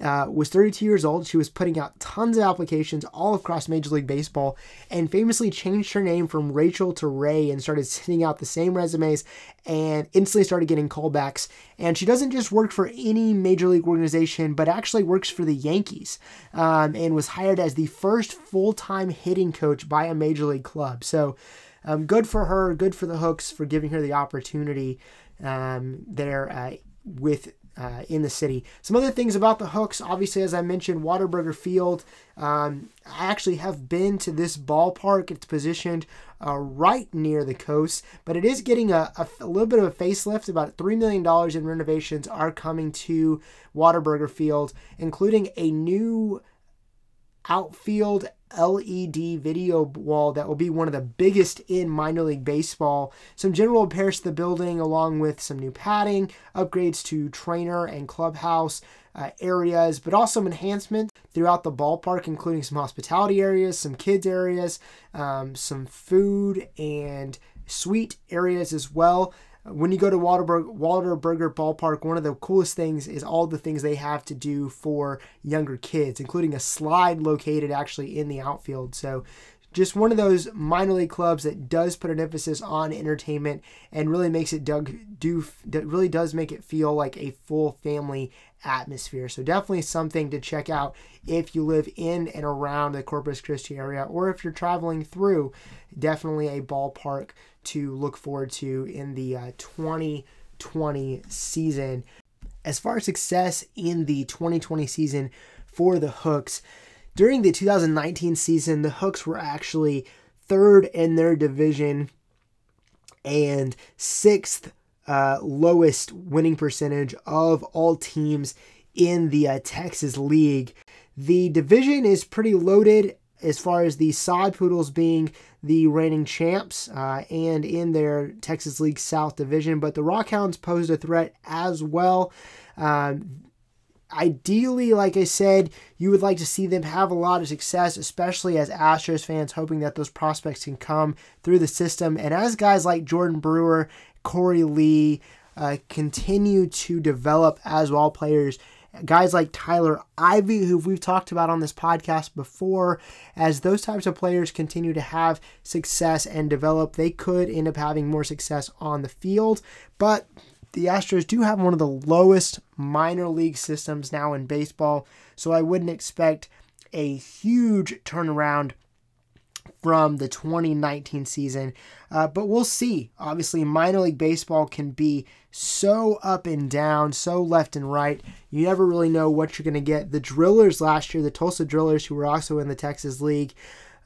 uh, was 32 years old. She was putting out tons of applications all across Major League Baseball and famously changed her name from Rachel to Ray and started sending out the same resumes and instantly started getting callbacks. And she doesn't just work for any Major League organization, but actually works for the Yankees um, and was hired as the first full time hitting coach by a Major League club. So, um, good for her, good for the Hooks for giving her the opportunity um, there uh, with uh, in the city. Some other things about the hooks, obviously, as I mentioned, Whataburger Field. Um, I actually have been to this ballpark. It's positioned uh, right near the coast, but it is getting a, a, a, little bit of a facelift. About $3 million in renovations are coming to Whataburger Field, including a new outfield LED video wall that will be one of the biggest in minor league baseball. Some general repairs to the building, along with some new padding, upgrades to trainer and clubhouse uh, areas, but also some enhancements throughout the ballpark, including some hospitality areas, some kids areas, um, some food and suite areas as well when you go to Whataburger, Whataburger Ballpark, one of the coolest things is all the things they have to do for younger kids, including a slide located actually in the outfield. So, just one of those minor league clubs that does put an emphasis on entertainment and really makes it do, do that really does make it feel like a full family atmosphere. So definitely something to check out if you live in and around the Corpus Christi area or if you're traveling through. Definitely a ballpark to look forward to in the uh, 2020 season. As far as success in the 2020 season for the Hooks, during the 2019 season, the Hooks were actually third in their division and sixth uh, lowest winning percentage of all teams in the uh, Texas League. The division is pretty loaded as far as the Sod Poodles being the reigning champs uh, and in their Texas League South division, but the Rockhounds posed a threat as well. Um, ideally, like I said, you would like to see them have a lot of success, especially as Astros fans, hoping that those prospects can come through the system. And as guys like Jordan Brewer, Korey Lee uh, continue to develop as well players, guys like Tyler Ivey, who we've talked about on this podcast before, as those types of players continue to have success and develop, they could end up having more success on the field. But the Astros do have one of the lowest minor league systems now in baseball, so I wouldn't expect a huge turnaround from the 2019 season. Uh, but we'll see. Obviously, minor league baseball can be so up and down, so left and right. You never really know what you're going to get. The Drillers last year, the Tulsa Drillers, who were also in the Texas League,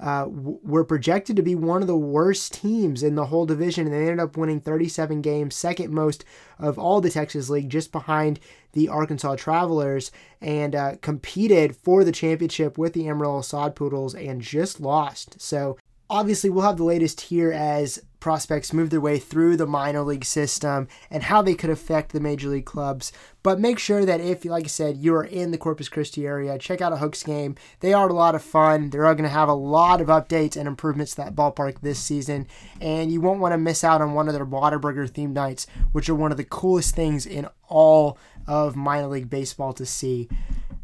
uh, were projected to be one of the worst teams in the whole division, and they ended up winning 37 games, second most of all the Texas League, just behind the Arkansas Travelers, and uh, competed for the championship with the Amarillo Sod Poodles and just lost. So obviously, we'll have the latest here as prospects move their way through the minor league system and how they could affect the major league clubs. But make sure that if, like I said, you are in the Corpus Christi area, check out a Hooks game. They are a lot of fun. They're going to have a lot of updates and improvements to that ballpark this season. And you won't want to miss out on one of their Whataburger themed nights, which are one of the coolest things in all of minor league baseball to see.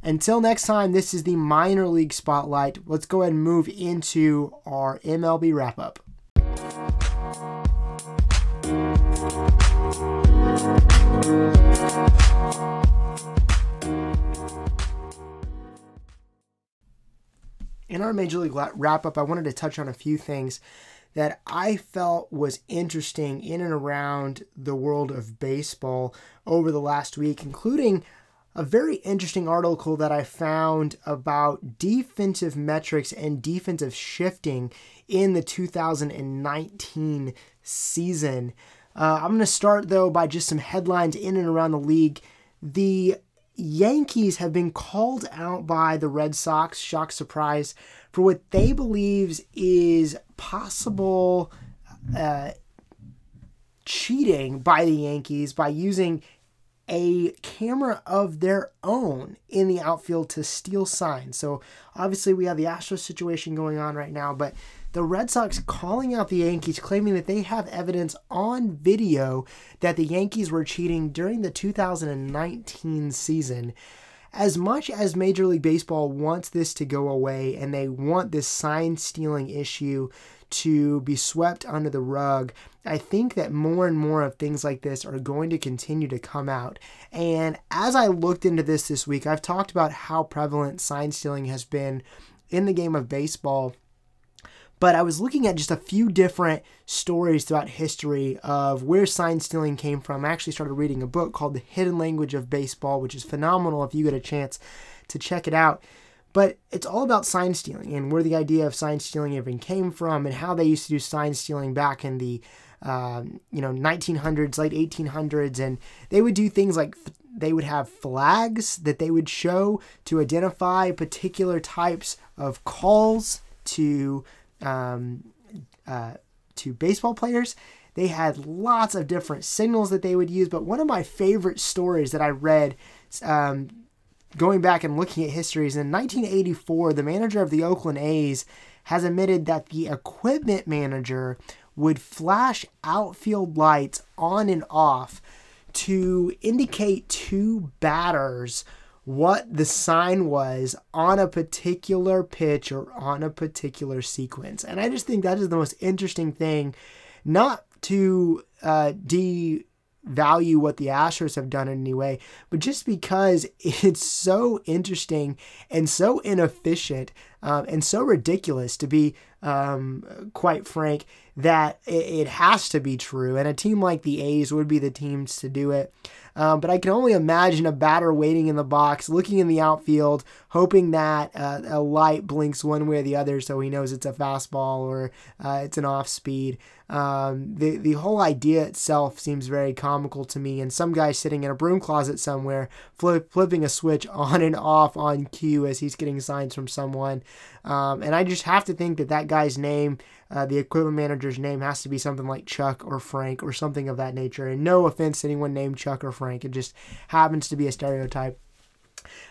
Until next time, this is the minor league spotlight. Let's go ahead and move into our MLB wrap up. In our Major League wrap up, I wanted to touch on a few things that I felt was interesting in and around the world of baseball over the last week, including a very interesting article that I found about defensive metrics and defensive shifting in the 2019 season. Uh, I'm going to start though by just some headlines in and around the league. The Yankees have been called out by the Red Sox, shock surprise, for what they believes is possible uh, cheating by the Yankees by using a camera of their own in the outfield to steal signs. So obviously we have the Astros situation going on right now, but the Red Sox calling out the Yankees, claiming that they have evidence on video that the Yankees were cheating during the 2019 season. As much as Major League Baseball wants this to go away and they want this sign stealing issue to be swept under the rug, I think that more and more of things like this are going to continue to come out. And as I looked into this this week, I've talked about how prevalent sign stealing has been in the game of baseball. But I was looking at just a few different stories throughout history of where sign stealing came from. I actually started reading a book called The Hidden Language of Baseball, which is phenomenal if you get a chance to check it out. But it's all about sign stealing and where the idea of sign stealing even came from and how they used to do sign stealing back in the um, you know 1900s, late 1800s, and they would do things like they would have flags that they would show to identify particular types of calls to um, uh, to baseball players. They had lots of different signals that they would use, but one of my favorite stories that I read um, going back and looking at histories, in 1984, the manager of the Oakland A's has admitted that the equipment manager would flash outfield lights on and off to indicate to batters what the sign was on a particular pitch or on a particular sequence. And I just think that is the most interesting thing, not to uh, de value what the Astros have done in any way, but just because [laughs] it's so interesting and so inefficient um, and so ridiculous to be um, quite frank that it, it, has to be true. And a team like the A's would be the teams to do it. Um, but I can only imagine a batter waiting in the box, looking in the outfield, hoping that uh, a light blinks one way or the other so he knows it's a fastball or uh, it's an off speed. Um, the the whole idea itself seems very comical to me, and some guy sitting in a broom closet somewhere, flip, flipping a switch [laughs] on and off on cue as he's getting signs from someone. Um, and I just have to think that that guy's name, uh, the equipment manager's name, has to be something like Chuck or Frank or something of that nature. And no offense to anyone named Chuck or Frank, it just happens to be a stereotype.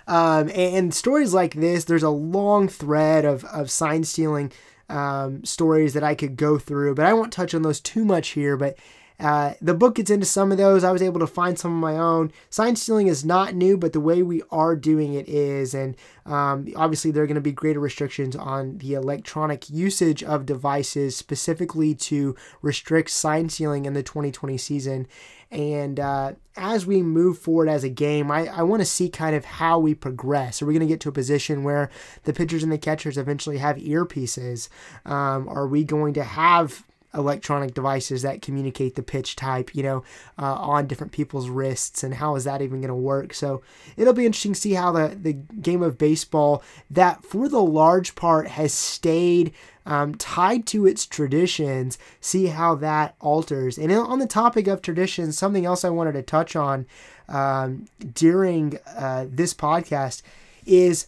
Um, and, and, stories like this, there's a long thread of, of sign stealing um, stories that I could go through, but I won't touch on those too much here. But uh, the book gets into some of those. I was able to find some of my own. Sign stealing is not new, but the way we are doing it is. And um, obviously, there are going to be greater restrictions on the electronic usage of devices, specifically to restrict sign stealing in the 2020 season. And uh, as we move forward as a game, I, I want to see kind of how we progress. Are we going to get to a position where the pitchers and the catchers eventually have earpieces? Um, are we going to have electronic devices that communicate the pitch type, you know, uh, on different people's wrists, and how is that even going to work? So it'll be interesting to see how the, the game of baseball, that for the large part has stayed um, tied to its traditions, see how that alters. And on the topic of traditions, something else I wanted to touch on um, during uh, this podcast is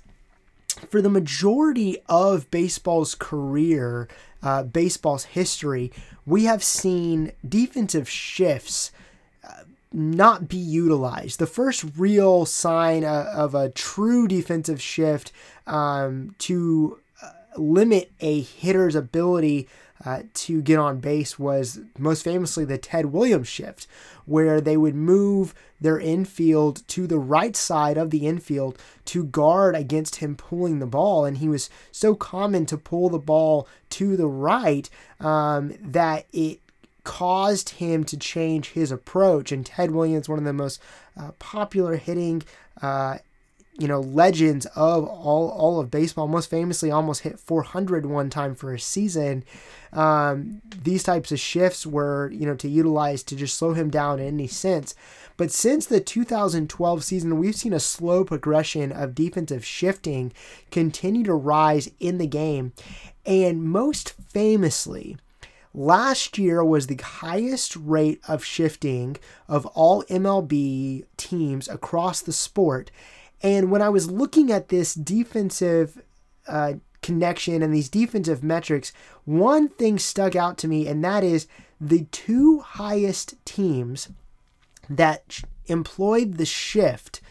for the majority of baseball's career, uh, baseball's history, we have seen defensive shifts uh, not be utilized. The first real sign uh, of a true defensive shift um, to uh, limit a hitter's ability uh, to get on base was most famously the Ted Williams shift, where they would move their infield to the right side of the infield to guard against him pulling the ball. And he was so common to pull the ball to the right um, that it caused him to change his approach. And Ted Williams, one of the most uh, popular hitting uh, you know legends of all all of baseball. Most famously, almost hit 400 one time for a season. Um, these types of shifts were you know to utilize to just slow him down in any sense. But since the 2012 season, we've seen a slow progression of defensive shifting continue to rise in the game, and most famously. Last year was the highest rate of shifting of all MLB teams across the sport. And when I was looking at this defensive uh, connection and these defensive metrics, one thing stuck out to me, and that is the two highest teams that employed the shift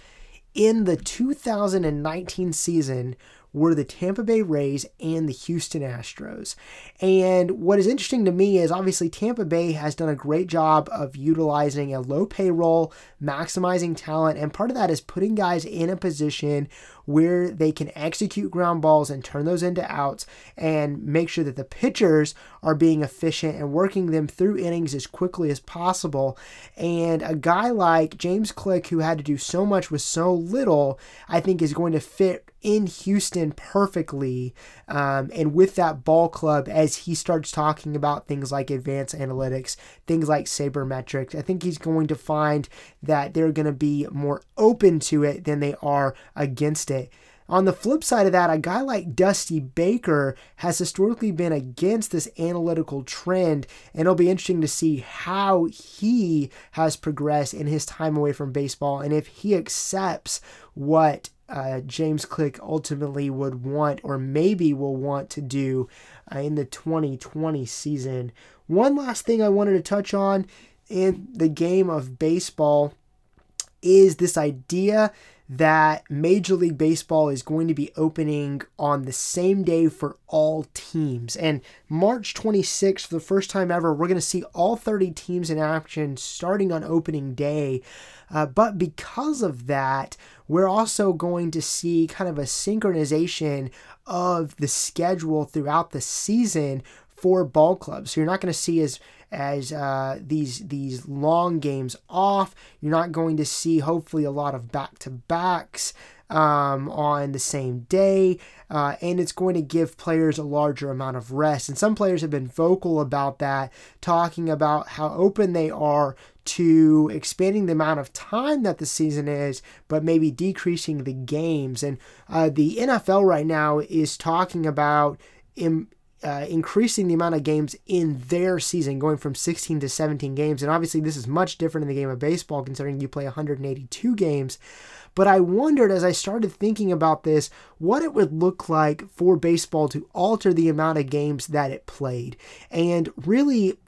in the 2019 season were the Tampa Bay Rays and the Houston Astros. And what is interesting to me is obviously Tampa Bay has done a great job of utilizing a low payroll, maximizing talent, and part of that is putting guys in a position where they can execute ground balls and turn those into outs and make sure that the pitchers are being efficient and working them through innings as quickly as possible. And a guy like James Click, who had to do so much with so little, I think is going to fit in Houston perfectly. Um, and with that ball club, as he starts talking about things like advanced analytics, things like sabermetrics, I think he's going to find that they're going to be more open to it than they are against it. On the flip side of that, a guy like Dusty Baker has historically been against this analytical trend, and it'll be interesting to see how he has progressed in his time away from baseball and if he accepts what uh, James Click ultimately would want or maybe will want to do uh, in the 2020 season. One last thing I wanted to touch on in the game of baseball is this idea that Major League Baseball is going to be opening on the same day for all teams. And March 26th, for the first time ever, we're going to see all 30 teams in action starting on opening day. Uh, but because of that, we're also going to see kind of a synchronization of the schedule throughout the season for ball clubs. So you're not going to see as as uh, these these long games off. You're not going to see hopefully a lot of back to backs um, on the same day, uh, and it's going to give players a larger amount of rest. And some players have been vocal about that, talking about how open they are to expanding the amount of time that the season is, but maybe decreasing the games. And uh, the NFL right now is talking about. Uh, increasing the amount of games in their season, going from 16 to 17 games. And obviously, this is much different in the game of baseball, considering you play 182 games. But I wondered as I started thinking about this what it would look like for baseball to alter the amount of games that it played. And really,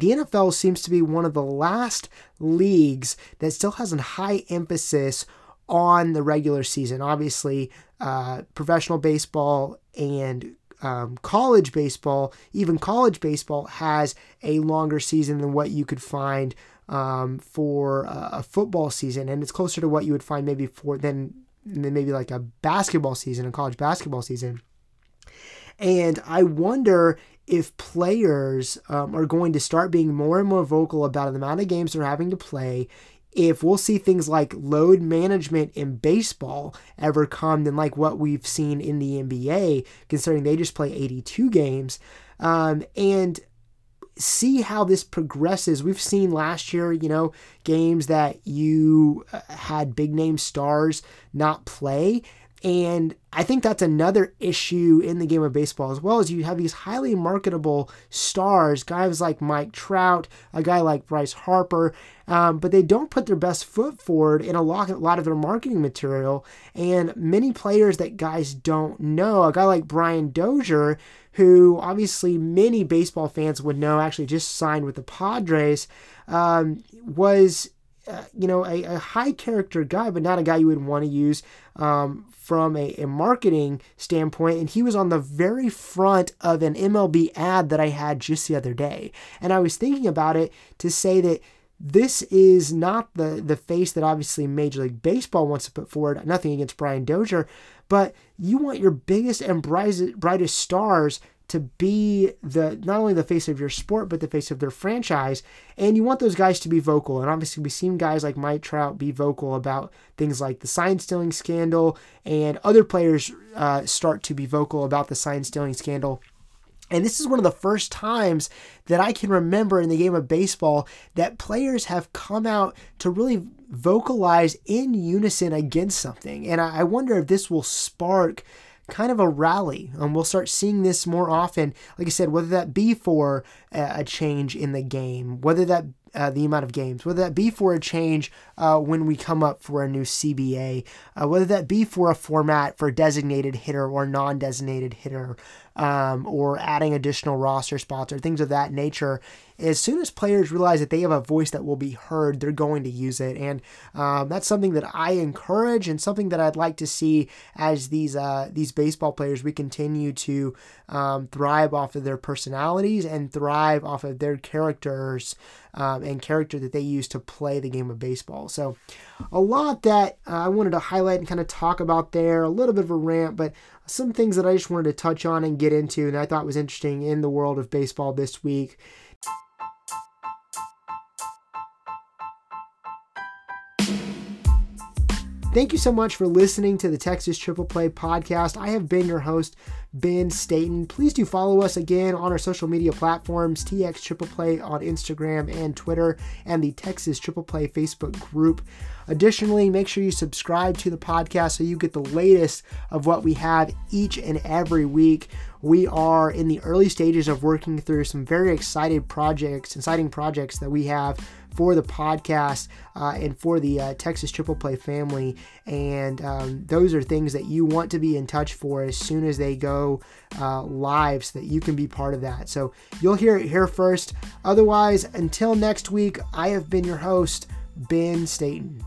the NFL seems to be one of the last leagues that still has a high emphasis on the regular season. Obviously, uh, professional baseball and um, college baseball, even college baseball, has a longer season than what you could find um, for a, a, football season, and it's closer to what you would find maybe for than than maybe like a basketball season, a college basketball season. And I wonder if players um, are going to start being more and more vocal about the amount of games they're having to play if we'll see things like load management in baseball ever come than like what we've seen in the NBA, considering they just play 82 games. Um, and see how this progresses. We've seen last year, you know, games that you uh, had big name stars not play. And I think that's another issue in the game of baseball as well as you have these highly marketable stars, guys like Mike Trout, a guy like Bryce Harper, um, but they don't put their best foot forward in a lot, a lot of their marketing material. And many players that guys don't know, a guy like Brian Dozier, who obviously many baseball fans would know actually just signed with the Padres, um, was you know, a, a, high character guy, but not a guy you would want to use um, from a, a, marketing standpoint. And he was on the very front of an MLB ad that I had just the other day. And I was thinking about it to say that this is not the, the face that obviously Major League Baseball wants to put forward. Nothing against Brian Dozier, but you want your biggest and brightest, brightest stars to be the not only the face of your sport but the face of their franchise. And you want those guys to be vocal. And obviously we've seen guys like Mike Trout be vocal about things like the sign stealing scandal and other players uh, start to be vocal about the sign stealing scandal. And this is one of the first times that I can remember in the game of baseball that players have come out to really vocalize in unison against something. And I wonder if this will spark kind of a rally and we'll start seeing this more often. Like i said whether that be for a change in the game whether that uh, the amount of games, whether that be for a change uh, when we come up for a new CBA, uh, whether that be for a format for designated hitter or non designated hitter, um, or adding additional roster spots or things of that nature. As soon as players realize that they have a voice that will be heard, they're going to use it. And um, that's something that I encourage and something that I'd like to see as these, uh, these baseball players, we continue to um, thrive off of their personalities and thrive off of their characters um, and character that they use to play the game of baseball. So, a lot that uh, I wanted to highlight and kind of talk about there, a little bit of a rant, but some things that I just wanted to touch on and get into and I thought was interesting in the world of baseball this week. Thank you so much for listening to the Texas Triple Play podcast. I have been your host, Ben Staten. Please do follow us again on our social media platforms, TX Triple Play on Instagram and Twitter, and the Texas Triple Play Facebook group. Additionally, make sure you subscribe to the podcast so you get the latest of what we have each and every week. We are in the early stages of working through some very excited projects, exciting projects that we have for the podcast uh, and for the uh, Texas Triple Play family. And um, those are things that you want to be in touch for as soon as they go uh, live so that you can be part of that. So you'll hear it here first. Otherwise, until next week, I have been your host, Ben Staten.